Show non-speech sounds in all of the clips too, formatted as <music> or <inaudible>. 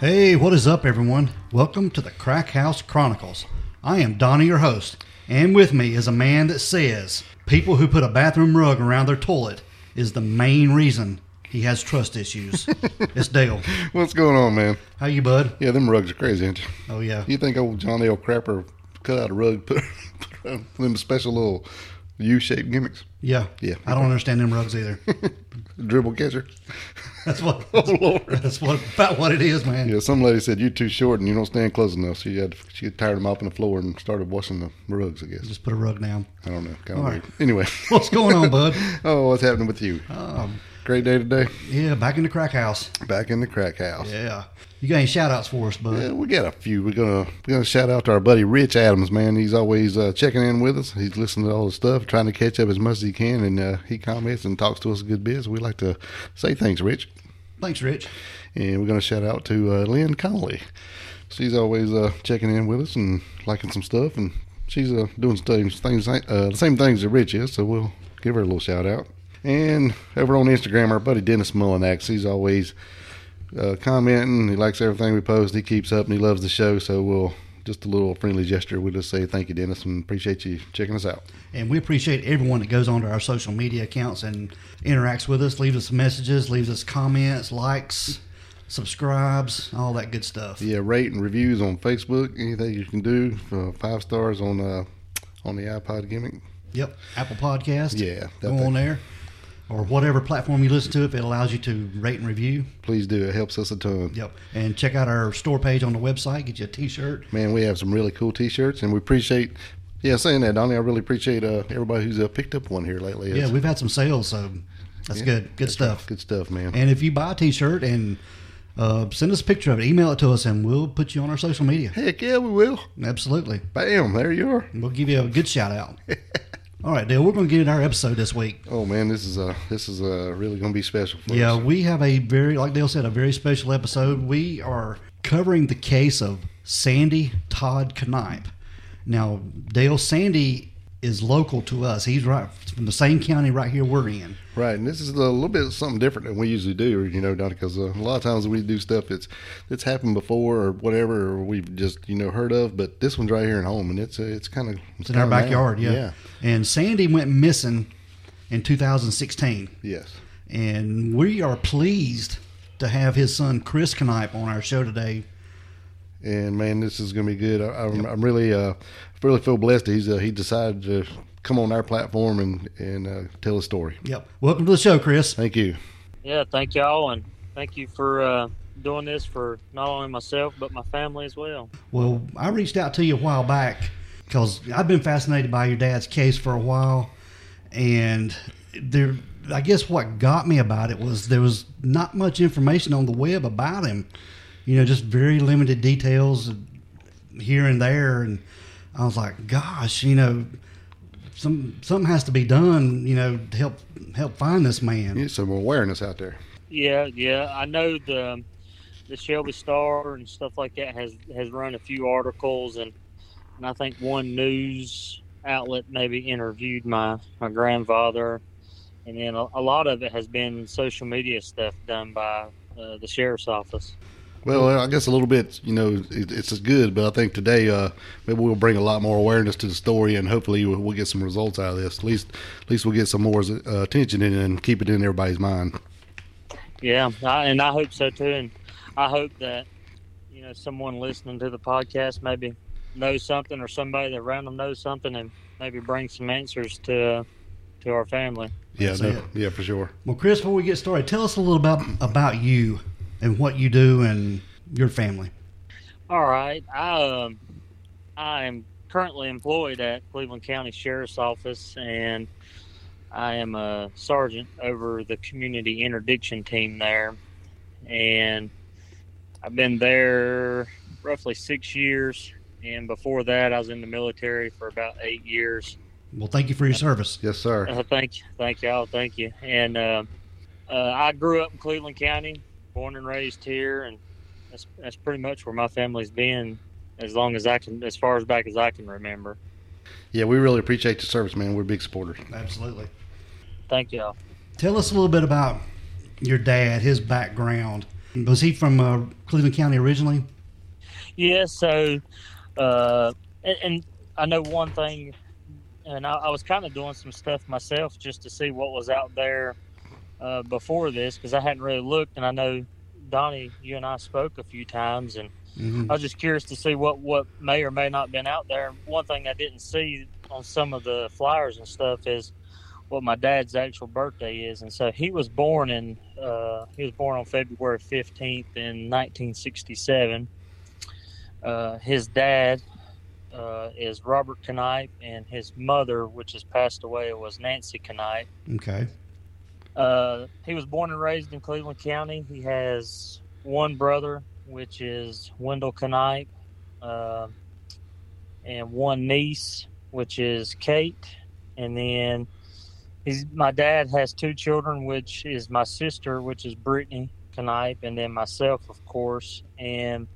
Hey, what is up, everyone? Welcome to the Crack House Chronicles. I am Donnie, your host, and with me is a man that says people who put a bathroom rug around their toilet is the main reason he has trust issues. <laughs> it's Dale. What's going on, man? How you, bud? Yeah, them rugs are crazy, ain't you? Oh yeah. You think old Johnny old crapper cut out a rug, put, <laughs> put them special little U-shaped gimmicks? Yeah. Yeah. I don't understand them rugs either. <laughs> Dribble catcher. <laughs> That's what. <laughs> Oh Lord. That's what about what it is, man. Yeah, some lady said you're too short and you don't stand close enough. So you had she got tired of mopping the floor and started washing the rugs. I guess Just put a rug down. I don't know. Kind All of right. weird. Anyway, What's going on, bud? oh, what's happening with you? Um, Great day today. yeah, back in the crack house. Back in the crack house. Yeah. You got any shout outs for us, bud? Yeah, we got a few. We're gonna we're gonna shout out to our buddy Rich Adams, man. He's always uh, checking in with us. He's listening to all the stuff, trying to catch up as much as he can, and uh, he comments and talks to us a good bit. So we like to say thanks, Rich. Thanks, Rich. And we're gonna shout out to uh, Lynn Connolly. She's always uh, checking in with us and liking some stuff, and she's uh, doing some things, uh, the same things that Rich is. So we'll give her a little shout out. And over on Instagram, our buddy Dennis Mullinax, he's always uh, commenting. He likes everything we post. He keeps up and he loves the show. So we'll just a little friendly gesture. We'll just say thank you, Dennis, and appreciate you checking us out. And we appreciate everyone that goes onto our social media accounts and interacts with us, leaves us messages, leaves us comments, likes, subscribes, all that good stuff. Yeah, rate and reviews on Facebook. Anything you can do. Uh, five stars on uh, on the iPod gimmick. Yep. Apple Podcast. Yeah, Go thing. on there. Or whatever platform you listen to, if it allows you to rate and review. Please do. It helps us a ton. Yep. And check out our store page on the website. Get you a t shirt. Man, we have some really cool T-shirts, and we appreciate. Yeah, saying that, Donnie, I really appreciate uh, everybody who's uh, picked up one here lately. Yeah, we've had some sales, so that's yeah, good. Good that's stuff. Good stuff, man. And if you buy a t shirt and uh, send us a picture of it, email it to us, and we'll put you on our social media. Heck yeah, we will. Absolutely. Bam, there you are. We'll give you a good shout out. <laughs> All right, Dale, we're going to get in our episode this week. Oh man, this is uh this is uh really gonna be special. For Yeah, us. we have a very, like Dale said, a very special episode. We are covering the case of Sandy Todd Canipe. Now, Dale, Sandy is local to us. He's right from the same county right here we're in. right. And this is a little bit something different than we usually do, you know, Donnie, because uh, a lot of times we do stuff that's that's happened before or whatever, or we've just you know heard of. But this one's right here at home, and it's uh, it's kind of It's in our backyard, yeah. yeah. And Sandy went missing in 2016. Yes. And we are pleased to have his son Chris Canipe on our show today. And man, this is going to be good. I, I'm, I'm really, uh, really feel blessed. that He's uh, he decided to come on our platform and and uh, tell a story. Yep. Welcome to the show, Chris. Thank you. Yeah, thank y'all, and thank you for uh, doing this for not only myself but my family as well. Well, I reached out to you a while back because I've been fascinated by your dad's case for a while, and there, I guess what got me about it was there was not much information on the web about him. You know, just very limited details here and there, and I was like, gosh, you know, some something has to be done, you know, to help help find this man. Get some awareness out there. Yeah, yeah, I know the the Shelby Star and stuff like that has has run a few articles, and and I think one news outlet maybe interviewed my my grandfather, and then a, a lot of it has been social media stuff done by uh, the sheriff's office. Well, I guess a little bit, you know, it, it's as good, but I think today uh, maybe we'll bring a lot more awareness to the story, and hopefully we'll, we'll get some results out of this. At least, at least we'll get some more uh, attention in and keep it in everybody's mind. Yeah, I, and I hope so too. And I hope that you know someone listening to the podcast maybe knows something, or somebody that around them knows something, and maybe bring some answers to to our family. Yeah, no, yeah, for sure. Well, Chris, before we get started, tell us a little about about you and what you do and your family. All right, I um, I am currently employed at Cleveland County Sheriff's Office, and I am a sergeant over the community interdiction team there, and I've been there roughly six years. And before that, I was in the military for about eight years. Well, thank you for your service. Yes, sir. Uh, thank you, thank y'all, thank you. And uh, uh, I grew up in Cleveland County, born and raised here, and that's that's pretty much where my family's been as long as I can, as far as back as I can remember. Yeah, we really appreciate the service, man. We're big supporters. Absolutely. Thank y'all. Tell us a little bit about your dad, his background, Was he from uh, Cleveland County originally? Yeah, so, uh, and, and I know one thing, and I, I was kind of doing some stuff myself just to see what was out there uh, before this because I hadn't really looked, and I know Donnie, you and I spoke a few times, and Mhm. I was just curious to see what what may or may not been out there. One thing I didn't see on some of the flyers and stuff is what my dad's actual birthday is, and so he was born in uh, he was born on February fifteenth in nineteen sixty seven. Uh, his dad uh, is Robert Canipe, and his mother, which has passed away, was Nancy Canipe. Okay. Uh, he was born and raised in Cleveland County. He has one brother, which is Wendell Canipe, uh, and one niece, which is Kate. And then he's my dad has two children, which is my sister, which is Brittany Canipe, and then myself, of course. And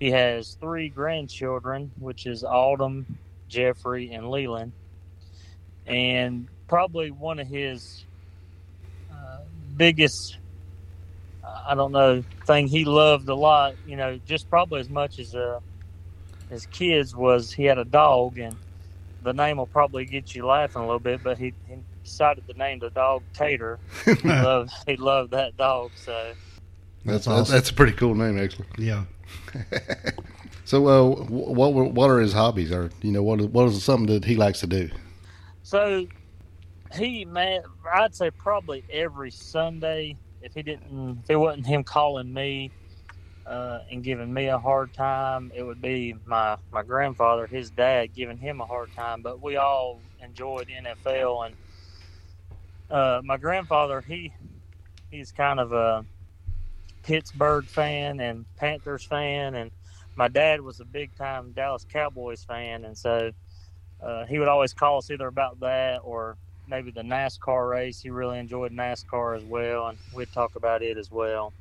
he has three grandchildren, which is Autumn, Jeffrey, and Leland. And probably one of his biggest I don't know thing he loved a lot. You know, just probably as much as uh, his kids was he had a dog, and the name will probably get you laughing a little bit. But he, he decided to name the dog Tater. He <laughs> loved he loved that dog. So That's That's that's, awesome. that's a pretty cool name, actually. Yeah. <laughs> So, uh, what were- what are his hobbies, or you know, what is, what is something that he likes to do? so he man, I'd say probably every Sunday. If he didn't, if it wasn't him calling me uh, and giving me a hard time, it would be my my grandfather, his dad, giving him a hard time. But we all enjoyed NFL, and uh, my grandfather, he he's kind of a Pittsburgh fan and Panthers fan, and my dad was a big time Dallas Cowboys fan, and so uh, he would always call us either about that or maybe the NASCAR race. He really enjoyed NASCAR as well, and we'd talk about it as well.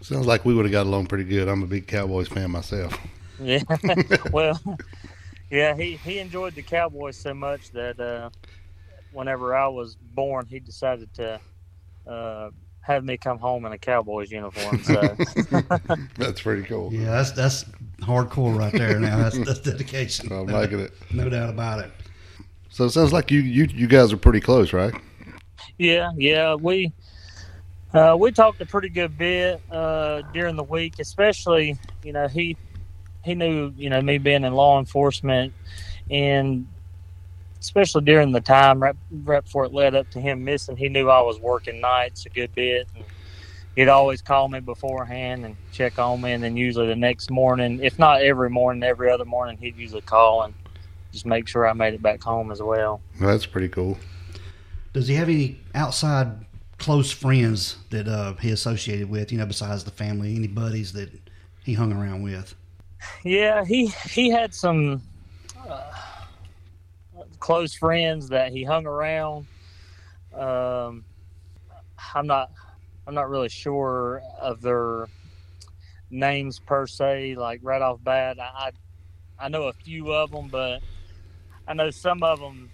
Sounds like we would have got along pretty good. I'm a big Cowboys fan myself. Yeah, <laughs> <laughs> well, yeah, he he enjoyed the Cowboys so much that uh, whenever I was born, he decided to uh, have me come home in a Cowboys uniform. So <laughs> That's pretty cool. Yeah, that's that's hardcore right there. Now that's that's dedication. I'm liking it. No doubt about it. So it sounds like you you you guys are pretty close, right? yeah, yeah, we. Uh, we talked a pretty good bit uh, during the week, especially you know he he knew you know me being in law enforcement, and especially during the time right, right before it led up to him missing, he knew I was working nights a good bit. And he'd always call me beforehand and check on me, and then usually the next morning, if not every morning, every other morning, he'd usually call and just make sure I made it back home as well. Well, that's pretty cool. Does he have any outside close friends that uh, he associated with? You know, besides the family, any buddies that he hung around with? Yeah, he he had some uh, close friends that he hung around. Um, I'm not I'm not really sure of their names per se. Like right off bat, I I, I know a few of them, but I know some of them.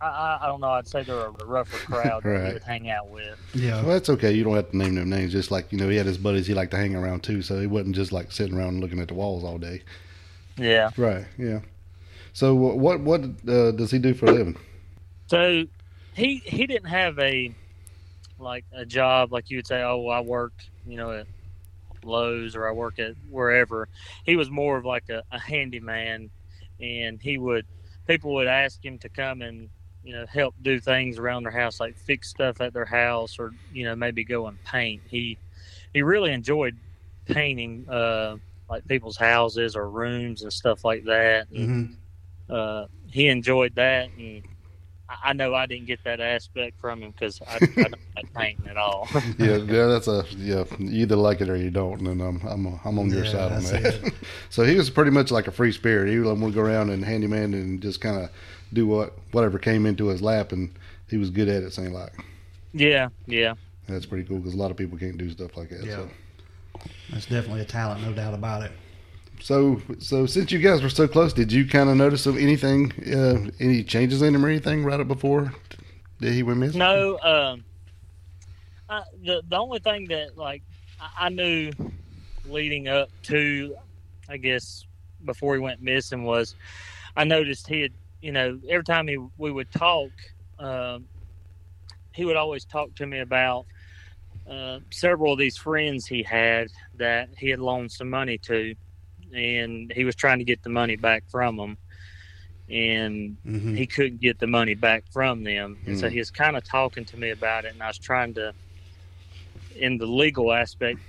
I, I, I don't know. I'd say they're a rougher crowd that he would hang out with. Yeah. Well, that's okay. You don't have to name them names. Just like you know, he had his buddies he liked to hang around too, so he wasn't just like sitting around looking at the walls all day. Yeah. Right. Yeah. So what what uh, does he do for a living? So he he didn't have a like a job like you would say, oh, I worked, you know, at Lowe's or I work at wherever. He was more of like a, a handyman, and he would people would ask him to come and you know help do things around their house, like fix stuff at their house, or you know maybe go and paint. He he really enjoyed painting. Uh, like people's houses or rooms and stuff like that. And, hmm uh, he enjoyed that, and I, I know I didn't get that aspect from him because I, I don't like <laughs> painting at all. yeah, yeah, that's a yeah. You either like it or you don't, and I'm I'm I'm on your Yeah, side on that. <laughs> so he was pretty much like a free spirit. He would go around and handyman and just kind of do what whatever came into his lap, and he was good at it. Saying like yeah, yeah, that's pretty cool because a lot of people can't do stuff like that. Yeah. So. That's definitely a talent, no doubt about it. So, so since you guys were so close, did you kind of notice of anything, uh, any changes in him or anything right up before that he went missing? no. Um, I, the the only thing that like I- I knew leading up to, I guess, before he went missing was, I noticed he had, you know, every time he we would talk, um, he would always talk to me about uh, several of these friends he had that he had loaned some money to, and he was trying to get the money back from them, and Mhm. he couldn't get the money back from them, and so Mm. he was kind of talking to me about it, and I was trying to, in the legal aspect,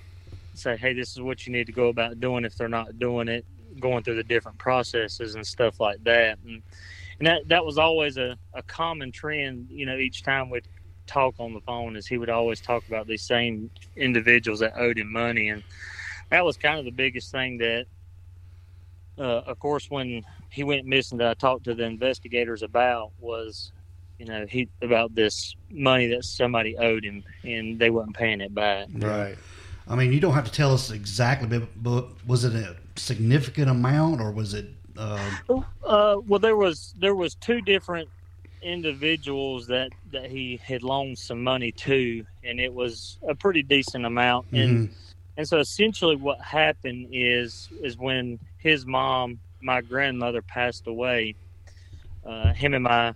say, hey, this is what you need to go about doing if they're not doing it, going through the different processes and stuff like that, and and that that was always a, a common trend, you know, each time we'd talk on the phone, is he would always talk about these same individuals that owed him money, and that was kind of the biggest thing that. Uh, of course, when he went missing, that I talked to the investigators about was, you know, he about this money that somebody owed him, and they wasn't paying it back. Right. I mean, you don't have to tell us exactly, but, but was it a significant amount or was it? Uh, Uh, well, there was there was two different individuals that that he had loaned some money to, and it was a pretty decent amount. And mhm. and so essentially, what happened is is when his mom, my grandmother, passed away. Uh, him and my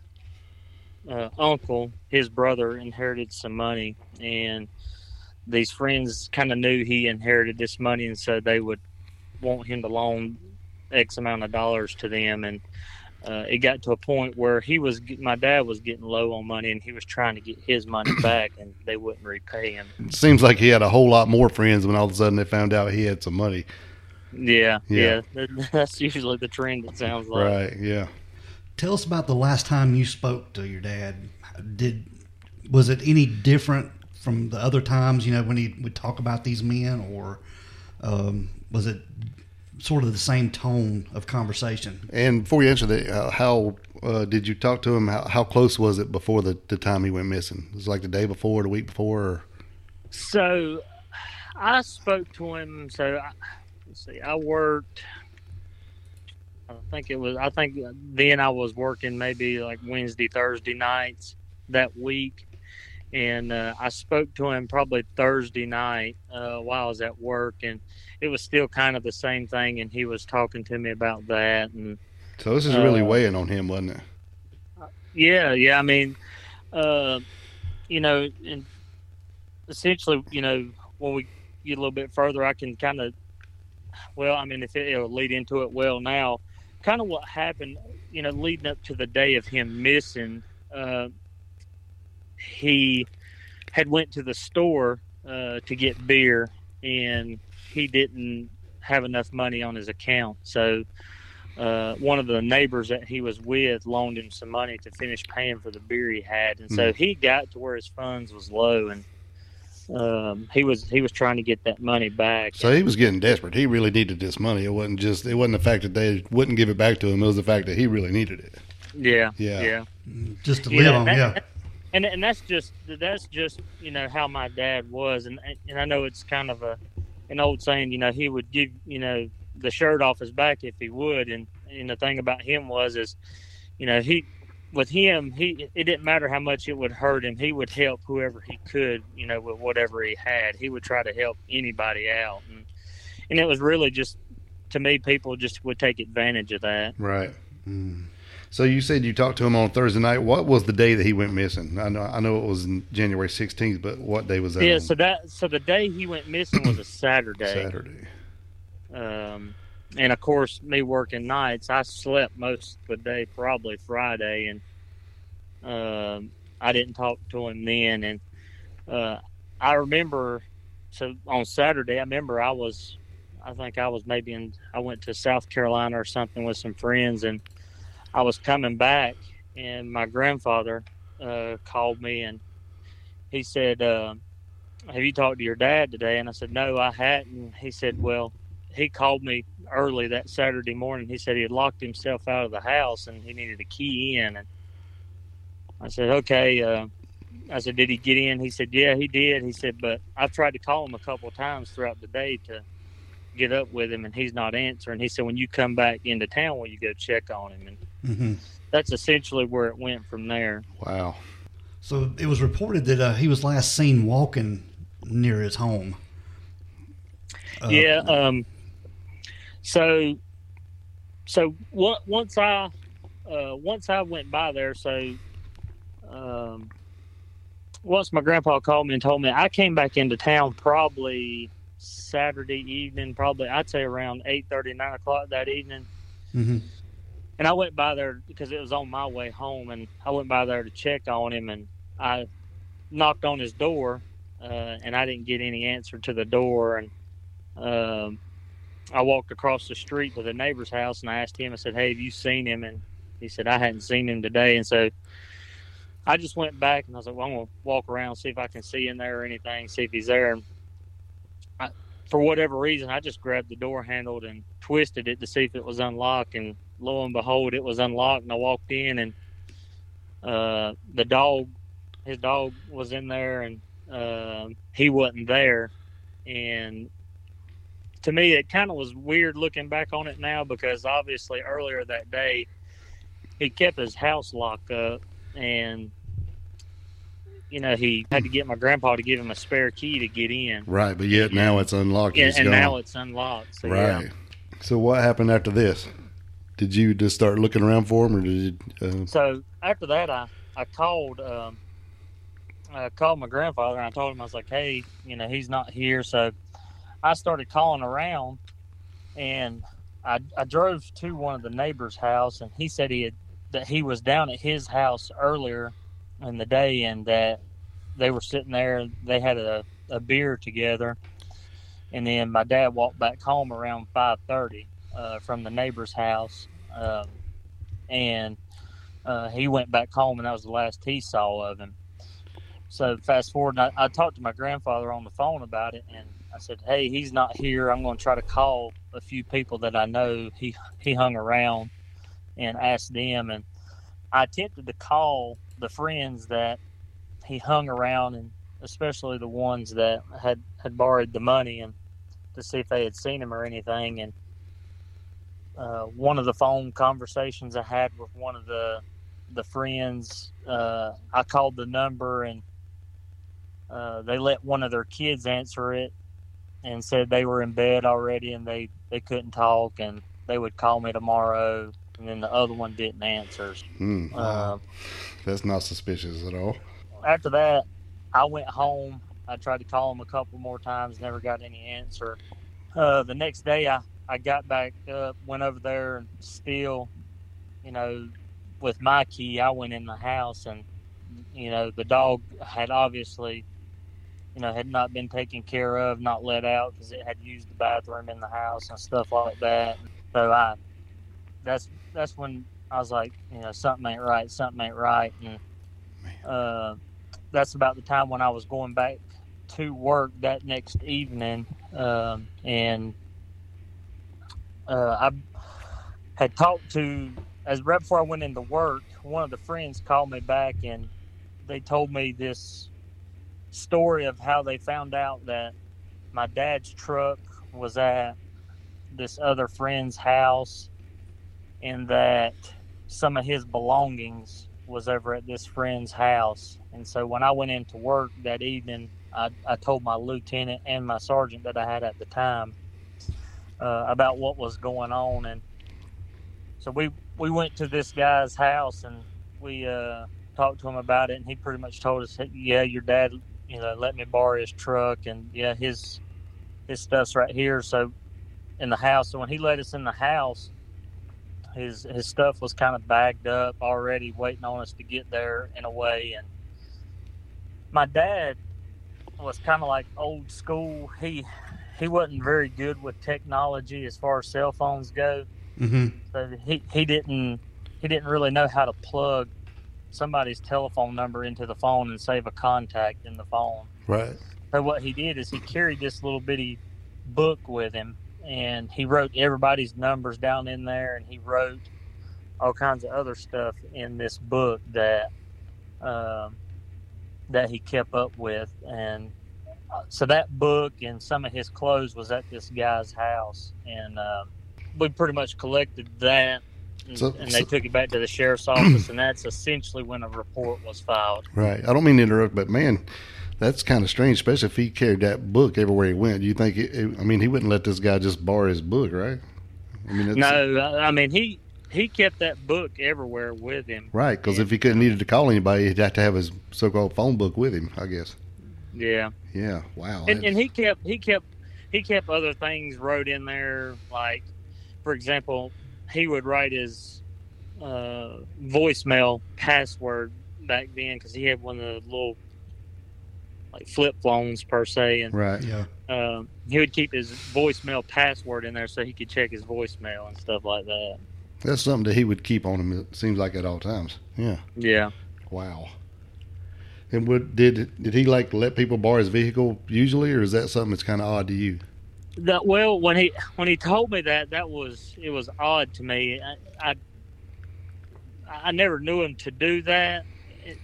uh, uncle, his brother, inherited some money, and these friends kind of knew he inherited this money, and so they would want him to loan X amount of dollars to them, and uh, it got to a point where he was, my dad was getting low on money, and he was trying to get his money <clears throat> back, and they wouldn't repay him. It seems like he had a whole lot more friends when all of a sudden they found out he had some money. Yeah, Yeah. yeah, <laughs> that's usually the trend. It sounds like. Right. Yeah. Tell us about the last time you spoke to your dad. Did was it any different from the other times? You know, when he would talk about these men, or um, was it sort of the same tone of conversation? And before you answer that, uh, how uh, did you talk to him? How, how close was it before the, the time he went missing? Was it like the day before, the week before? Or? So I spoke to him. So I, let's see, I worked. I think it was. I think then I was working maybe like Wednesday, Thursday nights that week, and uh, I spoke to him probably Thursday night uh, while I was at work, and it was still kind of the same thing. And he was talking to me about that, and So this is really Uh, weighing on him, wasn't it? Yeah, yeah. I mean, uh, you know, and essentially, you know, when we get a little bit further, I can kind of, well, I mean, if it, it'll lead into it well now, kind of what happened, you know, leading up to the day of him missing, uh, he had went to the store uh, to get beer, and he didn't have enough money on his account, so uh, one of the neighbors that he was with loaned him some money to finish paying for the beer he had, and so he got to where his funds was low, and um, he was he was trying to get that money back. So he was getting desperate. He really needed this money. It wasn't just it wasn't the fact that they wouldn't give it back to him. It was the fact that he really needed it. yeah, Yeah. yeah, Just to Yeah, live on, that- yeah. and and that's just that's just you know how my dad was, and and I know it's kind of a an old saying. You know, he would give you know the shirt off his back if he would, and and the thing about him was is, you know, he with him he it didn't matter how much it would hurt him, he would help whoever he could, you know, with whatever he had. He would try to help anybody out, and and it was really just to me, people just would take advantage of that. Right. Mm. So you said you talked to him on Thursday night. What was the day that he went missing? I know I know it was January 16th, but what day was that? Yeah, on? so that so the day he went missing was a Saturday. Saturday. Um, and of course, me working nights, I slept most of the day, probably Friday, and um, I didn't talk to him then. And uh, I remember, so on Saturday, I remember I was, I think I was maybe in, I went to South Carolina or something with some friends, and I was coming back, and my grandfather uh, called me, and he said, uh, "Have you talked to your dad today?" And I said, "No, I hadn't." He said, "Well." He called me early that Saturday morning. He said he had locked himself out of the house and he needed a key in. And I said, okay. Uh, I said, did he get in? He said, yeah, he did. He said, but I've tried to call him a couple of times throughout the day to get up with him, and he's not answering. He said, when you come back into town, will you go check on him? And hmm that's essentially where it went from there. Wow. So it was reported that uh, he was last seen walking near his home. Uh, yeah. Um. So, so what? Once I, uh, once I went by there, so, um, once my grandpa called me and told me I came back into town probably Saturday evening, probably I'd say around eight thirty, nine o'clock that evening. mhm. And I went by there because it was on my way home, and I went by there to check on him, and I knocked on his door, uh, and I didn't get any answer to the door, and um, I walked across the street to the neighbor's house, and I asked him, I said, "Hey, have you seen him?" And he said, "I hadn't seen him today," and so I just went back, and I was like, "Well, I'm gonna walk around, see if I can see in there or anything, see if he's there." And I, for whatever reason, I just grabbed the door handle and twisted it to see if it was unlocked, and lo and behold, it was unlocked. And I walked in, and uh, the dog, his dog, was in there, and uh, he wasn't there. And to me, it kind of was weird looking back on it now because obviously earlier that day, he kept his house locked up, and you know he had to get my grandpa to give him a spare key to get in. Right, but yet now it's unlocked. Yeah, and gone. now it's unlocked. So, yeah. right. So what happened after this? Did you just start looking around for him, or did you? Uh, So after that, I I called um, I called my grandfather and I told him I was like, hey, you know, he's not here. So I started calling around, and I I drove to one of the neighbors' house, and he said he had that he was down at his house earlier in the day, and that they were sitting there. They had a, a beer together, and then my dad walked back home around five thirty uh, from the neighbor's house, um, and uh, he went back home, and that was the last he saw of him. So fast forward, I, I talked to my grandfather on the phone about it, and I said, "Hey, he's not here. I'm going to try to call a few people that I know." He he hung around and asked them, and I attempted to call the friends that he hung around, and especially the ones that had had borrowed the money, and to see if they had seen him or anything. And uh, one of the phone conversations I had with one of the the friends, uh, I called the number and uh, they let one of their kids answer it and said they were in bed already and they, they couldn't talk and they would call me tomorrow. And then the other one didn't answer. hmm, Uh, that's not suspicious at all. after that, I went home. I tried to call him a couple more times, never got any answer. Uh, the next day, I, I got back up, went over there, and still, you know, with my key, I went in the house, and you know, the dog had obviously, you know, had not been taken care of, not let out because it had used the bathroom in the house and stuff like that. So I, that's that's when I was like, you know, something ain't right, something ain't right, and uh, that's about the time when I was going back to work that next evening, um, and uh, I had talked to as right before I went into work. One of the friends called me back, and they told me this story of how they found out that my dad's truck was at this other friend's house, and that some of his belongings was over at this friend's house. And so when I went into work that evening, I, I told my lieutenant and my sergeant that I had at the time uh, about what was going on. And so we, we went to this guy's house and we uh, talked to him about it. And he pretty much told us, yeah, your dad, you know, let me borrow his truck. And yeah, his, his stuff's right here. So in the house. So when he let us in the house, his his stuff was kind of bagged up already, waiting on us to get there in a way. And my dad was kind of like old school. He he wasn't very good with technology as far as cell phones go. Mm-hmm. So he he didn't he didn't really know how to plug somebody's telephone number into the phone and save a contact in the phone. Right. So what he did is he carried this little bitty book with him, and he wrote everybody's numbers down in there, and he wrote all kinds of other stuff in this book that um, that he kept up with, and uh, so that book and some of his clothes was at this guy's house, and uh, we pretty much collected that. And, So- mm-hmm. and they so- took it back to the sheriff's <clears throat> office, and that's essentially when a report was filed. Right. I don't mean to interrupt, but man, That's kind of strange, especially if he carried that book everywhere he went. You think? It, it- I mean, he wouldn't let this guy just borrow his book, right? I mean, No, I I mean he he kept that book everywhere with him. right? Because if he couldn't needed to call anybody, he'd have to have his so-called phone book with him. I guess. Yeah, Yeah. Wow. and, and he kept he kept he kept other things wrote in there, like for example, he would write his uh, voicemail password back then because he had one of the little like flip phones per se, and right. Yeah. um, he would keep his voicemail password in there so he could check his voicemail and stuff like that. That's something that he would keep on him. It seems like at all times. Yeah. Yeah. Wow. And would did did he like let people borrow his vehicle usually, or is that something that's kind of odd to you? That well, when he when he told me that, that was it was odd to me. I I, I never knew him to do that eh,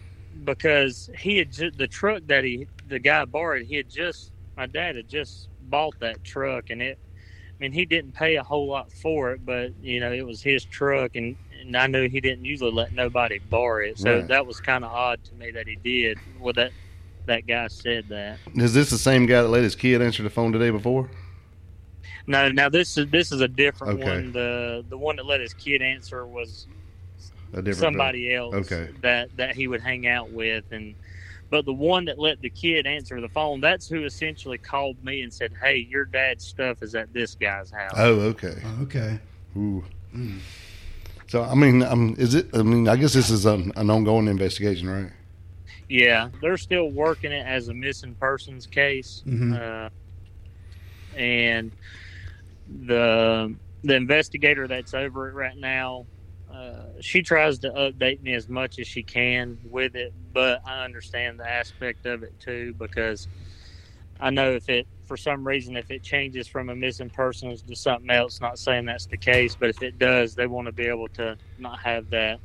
because he had ju- the truck that he the guy borrowed. He had just my dad had just bought that truck, and it. I mean, he didn't pay a whole lot for it, but you know, it was his truck, and and I knew he didn't usually let nobody borrow it. So Right. that was kind of odd to me that he did. Well, that that guy said that. Is this the same guy that let his kid answer the phone today before? No, now this is this is a different Okay. one. The the one that let his kid answer was A different somebody else Okay. that that he would hang out with, and but the one that let the kid answer the phone, that's who essentially called me and said, "Hey, your dad's stuff is at this guy's house." Oh, okay. Okay. Ooh. Mm. So I mean, um, is it? I mean, I guess this is an, an ongoing investigation, right? Yeah, they're still working it as a missing persons case, Mhm. uh, and the the investigator that's over it right now, uh, she tries to update me as much as she can with it, but I understand the aspect of it too because I know if it for some reason if it changes from a missing persons to something else, not saying that's the case, but if it does, they want to be able to not have that.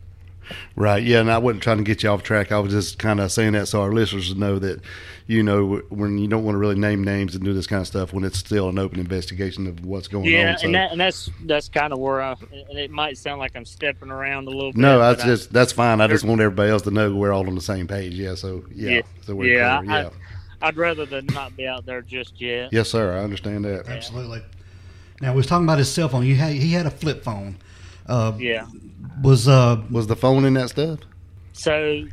Right. Yeah. And I wasn't trying to get you off track. I was just kind of saying that so our listeners know that, you know, when you don't want to really name names and do this kind of stuff when it's still an open investigation of what's going Yeah, on. So. and that and that's that's kind of where I. It might sound like I'm stepping around a little bit. no, but that's I- just that's fine. I just want everybody else to know we're all on the same page. Yeah. So yeah. Yeah. So we're Yeah, clear. I- yeah. I'd rather than not be out there just yet. yes, sir. I understand that. Absolutely. Now we was talking about his cell phone. You had he had a flip phone. Uh, Yeah. Was uh Was the phone in that stuff? So,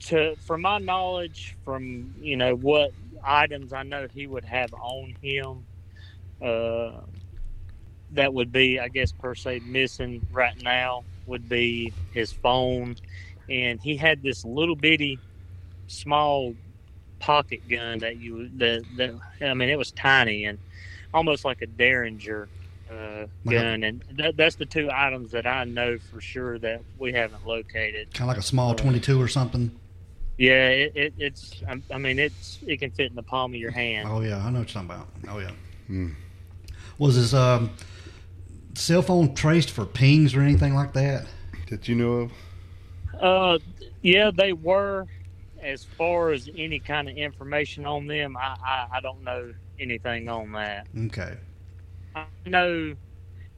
to from my knowledge, from you know what items I know he would have on him, uh, that would be, I guess, per se missing right now would be his phone, and he had this little bitty, small pocket gun that you that that I mean it was tiny and almost like a Derringer. Uh, gun and that, that's the two items that I know for sure that we haven't located. kind of like a small twenty two or something? Yeah, it, it, it's. I- I mean, it's. It can fit in the palm of your hand. Oh yeah, I know what you're talking about. Oh yeah. Hmm. Was his um, cell phone traced for pings or anything like that? That you know of? Uh, yeah, they were. As far as any kind of information on them, I, I, I don't know anything on that. Okay. I know,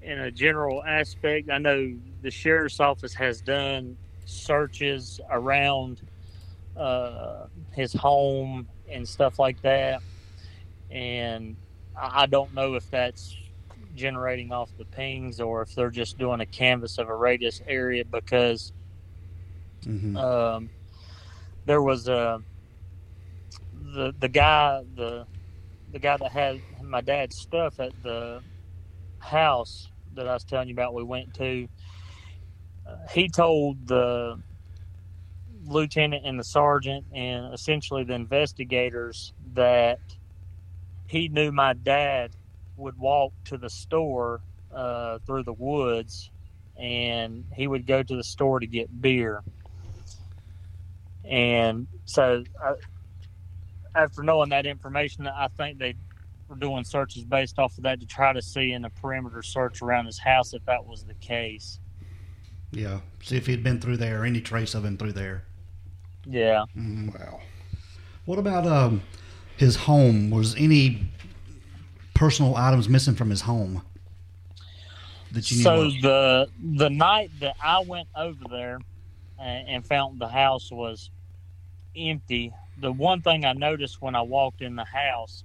in a general aspect, I know the sheriff's office has done searches around uh, his home and stuff like that, and I don't know if that's generating off the pings or if they're just doing a canvas of a radius area because hmm um, there was a the the guy the the guy that had my dad's stuff at the house that I was telling you about we went to uh, he told the lieutenant and the sergeant and essentially the investigators that he knew my dad would walk to the store uh, through the woods and he would go to the store to get beer. And so, I, after knowing that information, I think they were doing searches based off of that to try to see in a perimeter search around his house if that was the case. Yeah. See if he'd been through there, any trace of him through there. Yeah. Mhm. Wow. What about um, his home? Was any personal items missing from his home that you So of? the the night that I went over there and, and found the house was empty, the one thing I noticed when I walked in the house,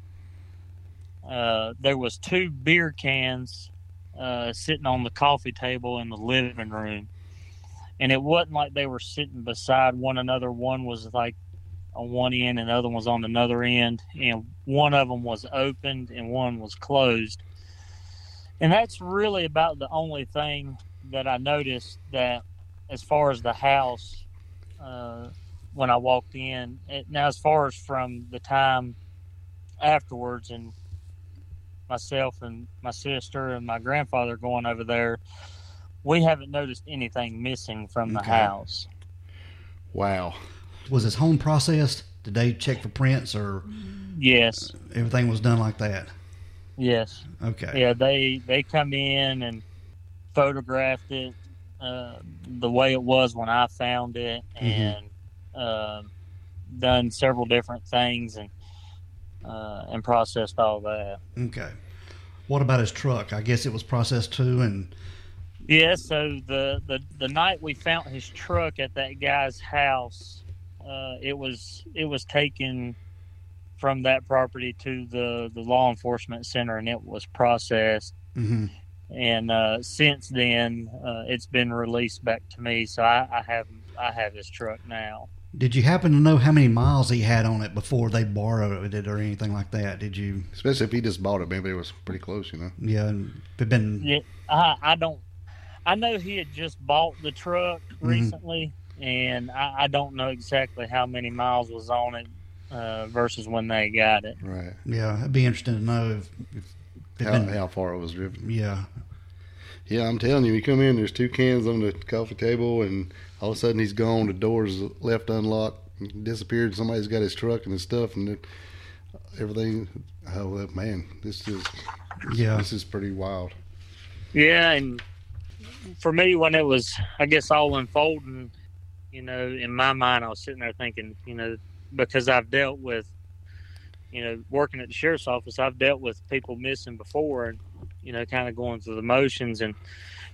uh, there was two beer cans uh, sitting on the coffee table in the living room, and it wasn't like they were sitting beside one another. One was like on one end, and the other one was on another end, and one of them was opened and one was closed. And that's really about the only thing that I noticed that, as far as the house, uh, when I walked in. It, now, as far as from the time afterwards, and myself and my sister and my grandfather going over there, we haven't noticed anything missing from the Okay. house. Wow. Was his home processed? Did they check for prints or Yes, everything was done like that? yes, Okay. yeah. They they come in and photographed it uh, the way it was when I found it, and um done several different things and uh, and processed all that. Okay. What about his truck? I guess it was processed too, and Yeah, so the, the, the night we found his truck at that guy's house, uh, it was it was taken from that property to the, the law enforcement center and it was processed. mhm. And uh, since then, uh, it's been released back to me. So I, I have I have his truck now. Did you happen to know how many miles he had on it before they borrowed it or anything like that? Did you? Especially if he just bought it, maybe it was pretty close, you know. Yeah, it been. Yeah, I, I don't. I know he had just bought the truck Mhm. recently, and I, I don't know exactly how many miles was on it uh, versus when they got it. Right. Yeah, it'd be interesting to know if, if How, been. how far it was driven. Yeah, Yeah, I'm telling you, you come in, there's two cans on the coffee table, and all of a sudden he's gone. The door's left unlocked, disappeared. Somebody's got his truck and his stuff, and everything. Oh man, this is yeah, this is pretty wild. Yeah, and for me, when it was, I guess, all unfolding, you know, in my mind, I was sitting there thinking, you know, because I've dealt with, you know, working at the sheriff's office, I've dealt with people missing before, and you know, kind of going through the motions, and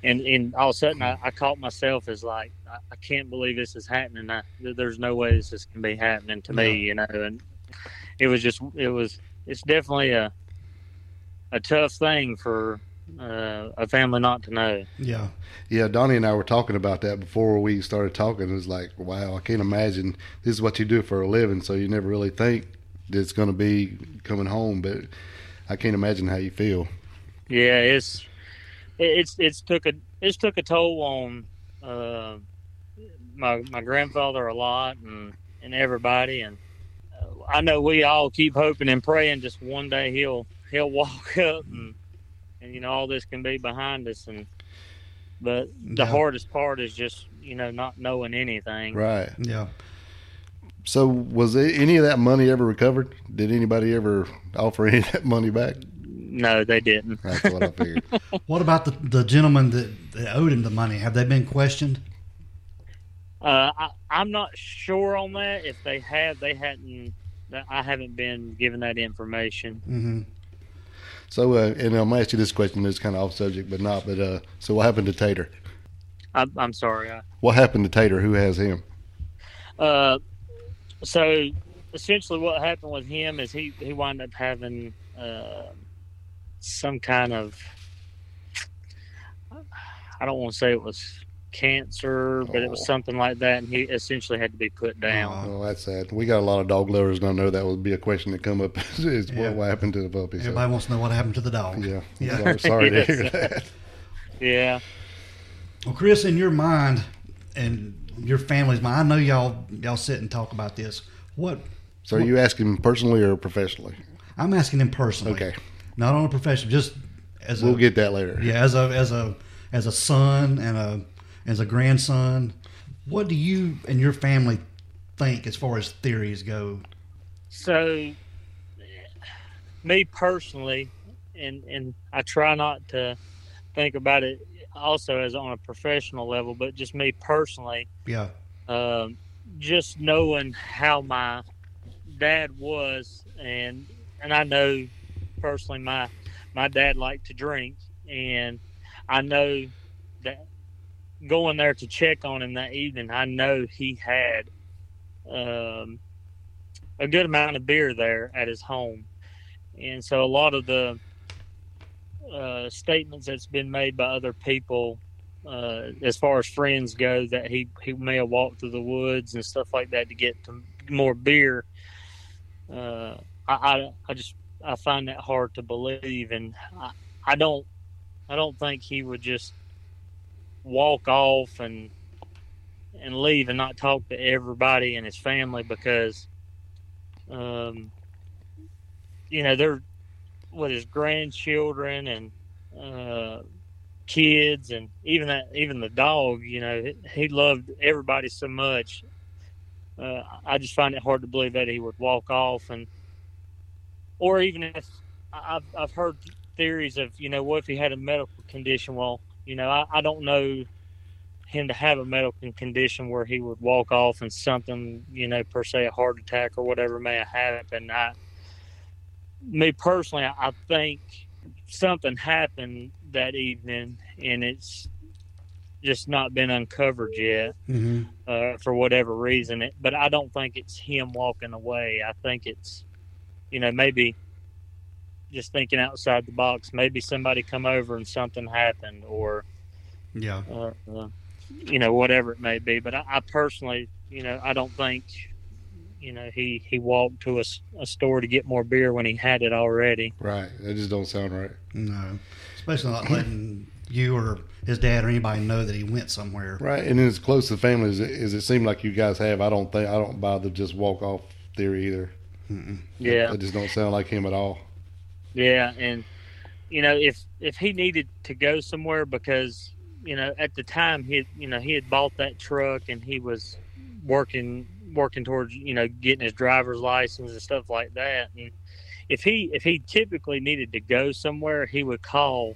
and and all of a sudden, I, I caught myself as like, I, I can't believe this is happening. I, there's no way this is can be happening to me, you know, and it was just, it was, it's definitely a a tough thing for uh, a family not to know. yeah, Yeah, Donnie and I were talking about that before we started talking. It was like, wow, I can't imagine this is what you do for a living, so you never really think that it's going to be coming home. But I can't imagine how you feel. Yeah, it's it's it's took a it's took a toll on uh, my my grandfather a lot and and everybody and uh, I know we all keep hoping and praying just one day he'll he'll <laughs> walk up and and you know all this can be behind us and but the Yeah. hardest part is just you know not knowing anything. Right. yeah. So, was any of that money ever recovered? Did anybody ever offer <laughs> any of that money back? No, they didn't. That's what I figured. <laughs> What about the the gentleman that, that owed him the money? Have they been questioned? Uh, I, I'm not sure on that. If they have, they hadn't. I haven't been given that information. hmm so, uh, and I'm gonna ask you this question. It's kind of off subject, but not. But uh, so, what happened to Tater? I, I'm sorry. I, What happened to Tater? Who has him? uh, so essentially, what happened with him is he he wound up having uh, some kind of. I don't want to say it was cancer, but it was Oh. something like that, and he essentially had to be put down. Oh, that's sad. We got a lot of dog lovers gonna know that would be a question that come up. <laughs> is Yeah. what, what happened to the puppy? So, Everybody wants to know what happened to the dog. yeah, Yeah. I'm sorry to <laughs> hear that. Yeah. Well, Chris, in your mind and your family's mind, I know y'all y'all sit and talk about this. What So, are you asking him personally or professionally? I'm asking him personally, Okay, not on a professional, just as we'll a get that later. yeah, as a as a as a son and a as a grandson. What do you and your family think as far as theories go? So, me personally, and and I try not to think about it also as on a professional level, but just me personally, Yeah, um, just knowing how my dad was, and and I know personally my my dad liked to drink, and I know that going there to check on him that evening, I know he had um, a good amount of beer there at his home, and so a lot of the uh, statements that's been made by other people, uh, as far as friends go, that he he may have walked through the woods and stuff like that to get to more beer. Uh, I, I I just I find that hard to believe, and I, I don't I don't think he would just walk off and and leave and not talk to everybody in his family because um you know they're with his grandchildren and uh kids and even that even the dog you know he loved everybody so much. Uh, i just find it hard to believe that he would walk off and or even if i've, I've heard theories of you know what if he had a medical condition well you know i, I don't know him to have a medical condition where he would walk off and something, you know, per se a heart attack or whatever may have happened. I, me personally, I think something happened that evening, and it's just not been uncovered yet Mm-hmm. uh, for whatever reason. It, but I don't think it's him walking away. I think it's, you know, maybe just thinking outside the box. Maybe somebody come over and something happened, or Yeah. uh, uh, you know, whatever it may be. But I, I personally, you know, I don't think, you know, he he walked to a store to get more beer when he had it already. Right. That just don't sound right. No. Especially not letting you or his dad or anybody know that he went somewhere. Right. And as close to family as it, as it seemed like you guys have, I don't think I don't buy the just walk off theory either. Mm-mm. Yeah, That just don't sound like him at all. yeah, and you know, if if he needed to go somewhere because you know at the time he you know he had bought that truck and he was working working towards you know getting his driver's license and stuff like that and if he if he typically needed to go somewhere he would call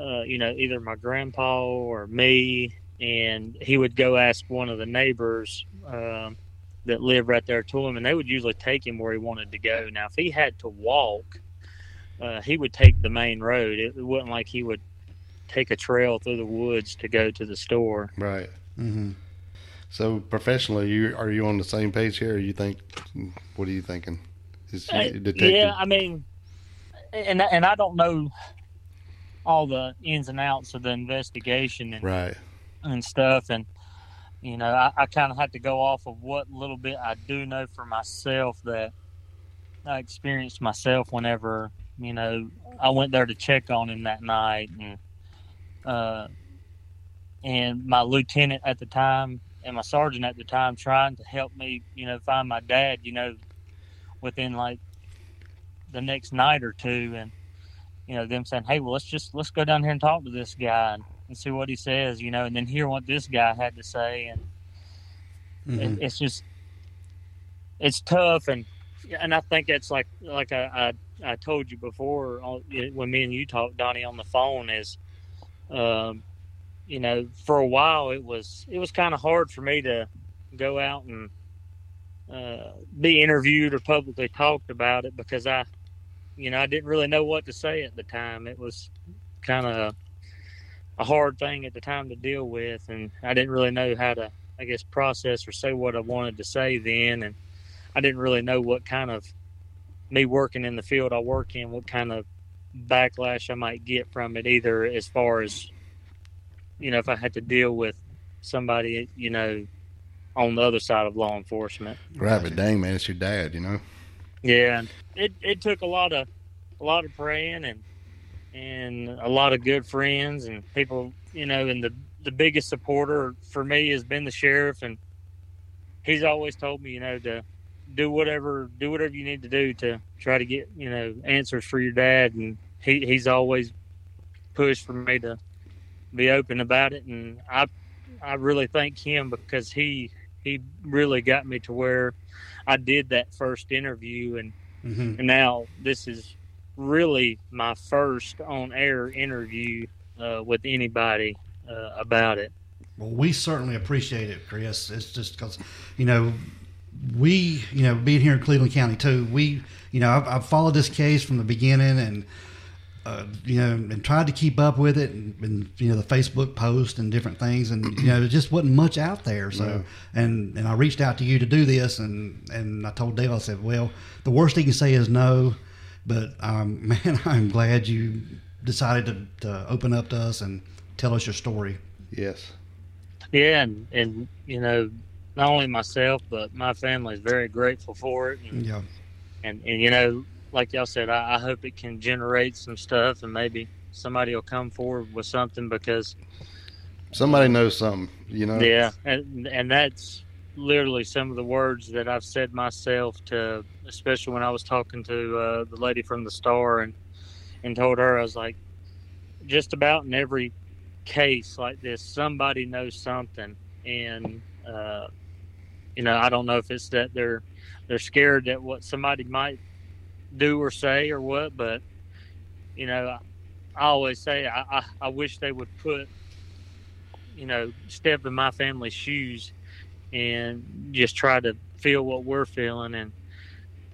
uh, you know either my grandpa or me and he would go ask one of the neighbors um, that live right there to him and they would usually take him where he wanted to go now if he had to walk uh, he would take the main road it, it wasn't like he would take a trail through the woods to go to the store Right. Mm-hmm. So professionally, you are you on the same page here? Or you think? What are you thinking? Is Uh, detective? Yeah, I mean, and and I don't know all the ins and outs of the investigation and, Right. and stuff, and you know, I, I kind of had to go off of what little bit I do know for myself that I experienced myself whenever you know I went there to check on him that night, and uh, and my lieutenant at the time and my sergeant at the time trying to help me, you know, find my dad, you know, within like the next night or two and you know them saying hey well let's just let's go down here and talk to this guy. And, and see what he says you know and then hear what this guy had to say and Mm-hmm. it, it's just it's tough and and i think it's like like i i, I told you before when me and you talked donnie on the phone is um you know for a while it was it was kind of hard for me to go out and uh, be interviewed or publicly talked about it because I, you know, I didn't really know what to say at the time. It was kind of a hard thing at the time to deal with, and I didn't really know how to, I guess, process or say what I wanted to say then, and I didn't really know what kind of me working in the field I work in, what kind of backlash I might get from it, either as far as, you know, if I had to deal with somebody, you know, on the other side of law enforcement. Right. But dang, man, it's your dad. You know. Yeah, it it took a lot of a lot of praying and and a lot of good friends and people, you know, and the the biggest supporter for me has been the sheriff and he's always told me, you know, to do whatever do whatever you need to do to try to get, you know, answers for your dad and he he's always pushed for me to be open about it and I I really thank him because he he really got me to where I did that first interview, and, Mm-hmm. and now this is really my first on air interview uh, with anybody uh, about it. Well, we certainly appreciate it, Chris. It's just because, you know, we, you know, being here in Cleveland County too, we, you know, I've, I've followed this case from the beginning and uh, you know, and tried to keep up with it, and, and you know the Facebook post and different things, and you know there just wasn't much out there. So, No. and and I reached out to you to do this, and and I told Dale, I said, well, the worst he can say is no, but um, <laughs> man, I'm glad you decided to, to open up to us and tell us your story. Yes. Yeah, and, and you know, not only myself but my family is very grateful for it, and Yeah, and, and you know, like y'all said, I, I hope it can generate some stuff, and maybe somebody will come forward with something because Somebody knows something, you know? yeah, and and that's literally some of the words that I've said myself to, especially when I was talking to uh, the lady from the Star and and told her I was like, just about in every case like this, somebody knows something, and uh, you know, I don't know if it's that they're they're scared that what somebody might do or say or what, but you know, I, I always say I, I, I wish they would put you know, step in my family's shoes and just try to feel what we're feeling and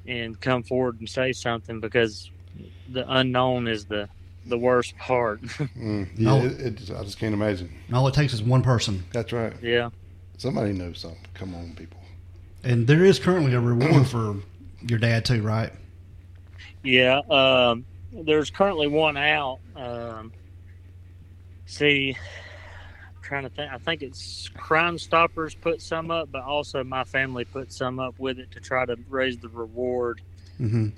and come forward and say something because the unknown is the the worst part. <laughs> Mm, yeah, No. it, it, I just can't imagine. and all it takes is one person, That's right. yeah. Somebody knows something. Come on, people. and there is currently a reward for your dad too, right? Yeah. Um there's currently one out. Um see I'm trying to think I think it's Crime Stoppers put some up, but also my family put some up with it to try to raise the reward Mm-hmm.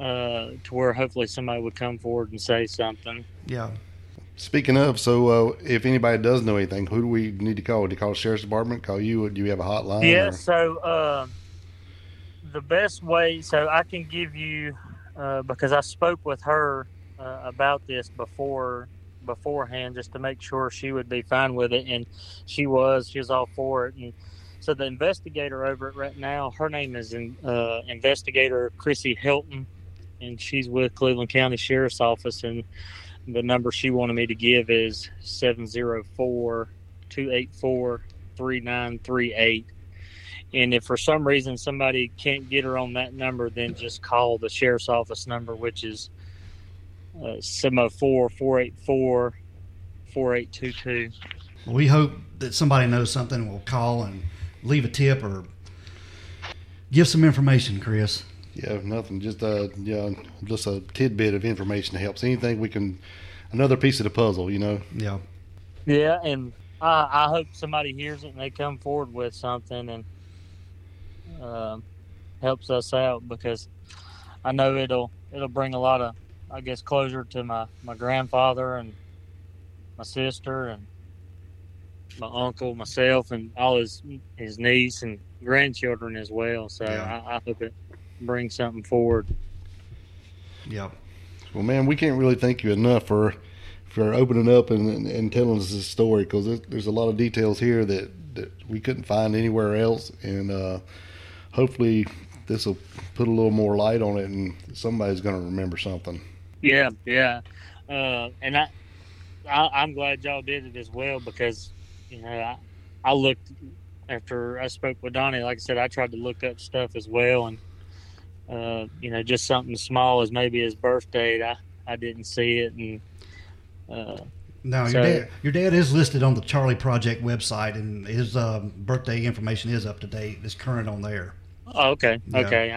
uh, to where hopefully somebody would come forward and say something. Yeah. Speaking of, so uh, if anybody does know anything, who do we need to call? Do you call the sheriff's department? Call you? Do you have a hotline? Yeah, or- so uh, the best way, so I can give you, uh, because I spoke with her uh, about this before beforehand, just to make sure she would be fine with it, and she was. She was all for it, and so the investigator over it right now, her name is uh, Investigator Chrissy Hilton, and she's with Cleveland County Sheriff's Office, and the number she wanted me to give is 704 284 3938 and if for some reason somebody can't get her on that number, then just call the sheriff's office number, which is uh, 704 484 4822. We hope that somebody knows something and will call and leave a tip or give some information, Chris. Yeah, nothing. Just uh, yeah, just a tidbit of information that helps. Anything we can, another piece of the puzzle. You know. Yeah. Yeah, and I, I hope somebody hears it and they come forward with something and um, helps us out because I know it'll it'll bring a lot of I guess closure to my my grandfather and my sister and my uncle, myself, and all his his niece and grandchildren as well. So Yeah. I, I hope it brings something forward. Yeah. Well, man, we can't really thank you enough for for opening up and and, and telling us this story because there's, there's a lot of details here that that we couldn't find anywhere else, and uh, hopefully this will put a little more light on it, and somebody's going to remember something. Yeah, yeah, uh, and I, I, I'm glad y'all did it as well because, you know, I, I looked after I spoke with Donnie. Like I said, I tried to look up stuff as well, and uh, you know, just something small as maybe his birth date. I, I didn't see it, and uh, No, your So- dad, your dad is listed on the Charley Project website, and his um, birthday information is up to date. It's current on there. oh, okay, Yeah. okay.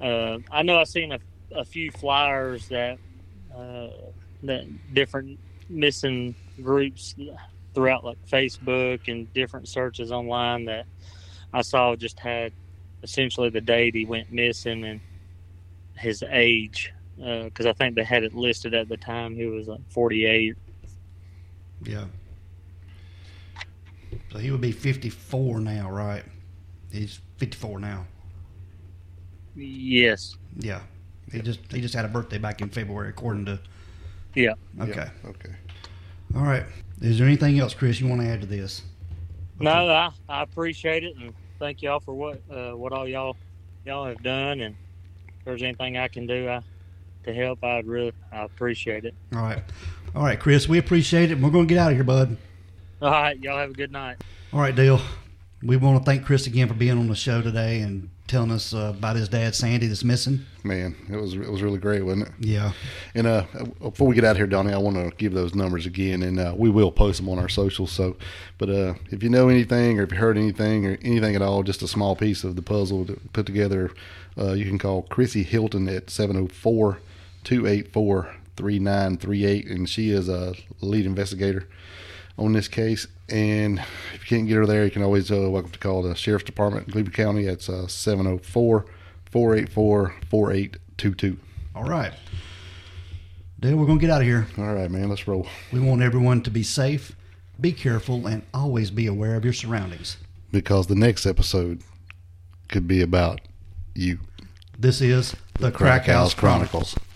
I, uh, I know I've seen a, a few flyers that uh, that different missing groups throughout like Facebook and different searches online that I saw just had essentially the date he went missing and his age because I think they had it listed at the time he was like 48. Yeah. So he would be 54 now, right? He's 54 now. Yes. Yeah. He just he just had a birthday back in February, according to. Yeah. Okay. Yeah, okay. All right. Is there anything else, Chris, you want to add to this? No, I, I appreciate it and thank y'all for what uh, what all y'all y'all have done and if there's anything I can do I, to help I'd really I appreciate it. All right. All right, Chris, we appreciate it. We're going to get out of here, bud. All right, y'all have a good night. All right, Dale. We want to thank Chris again for being on the show today and telling us uh, about his dad, Sandy, that's missing. Man, it was it was really great, wasn't it? Yeah. And uh, before we get out of here, Donnie, I want to give those numbers again, and uh, we will post them on our socials. So, but uh, if you know anything, or if you heard anything, or anything at all, just a small piece of the puzzle to put together, uh, you can call Chrissy Hilton at 704 284 3938, and she is a lead investigator on this case. And if you can't get her there, you can always uh, welcome to call the Sheriff's Department in Cleveland County. It's uh, 704 484 4822. All right. Dale, we're going to get out of here. All right, man, let's roll. We want everyone to be safe, be careful, and always be aware of your surroundings. Because the next episode could be about you. This is the, Crack Crack House House Chronicles. Chronicles.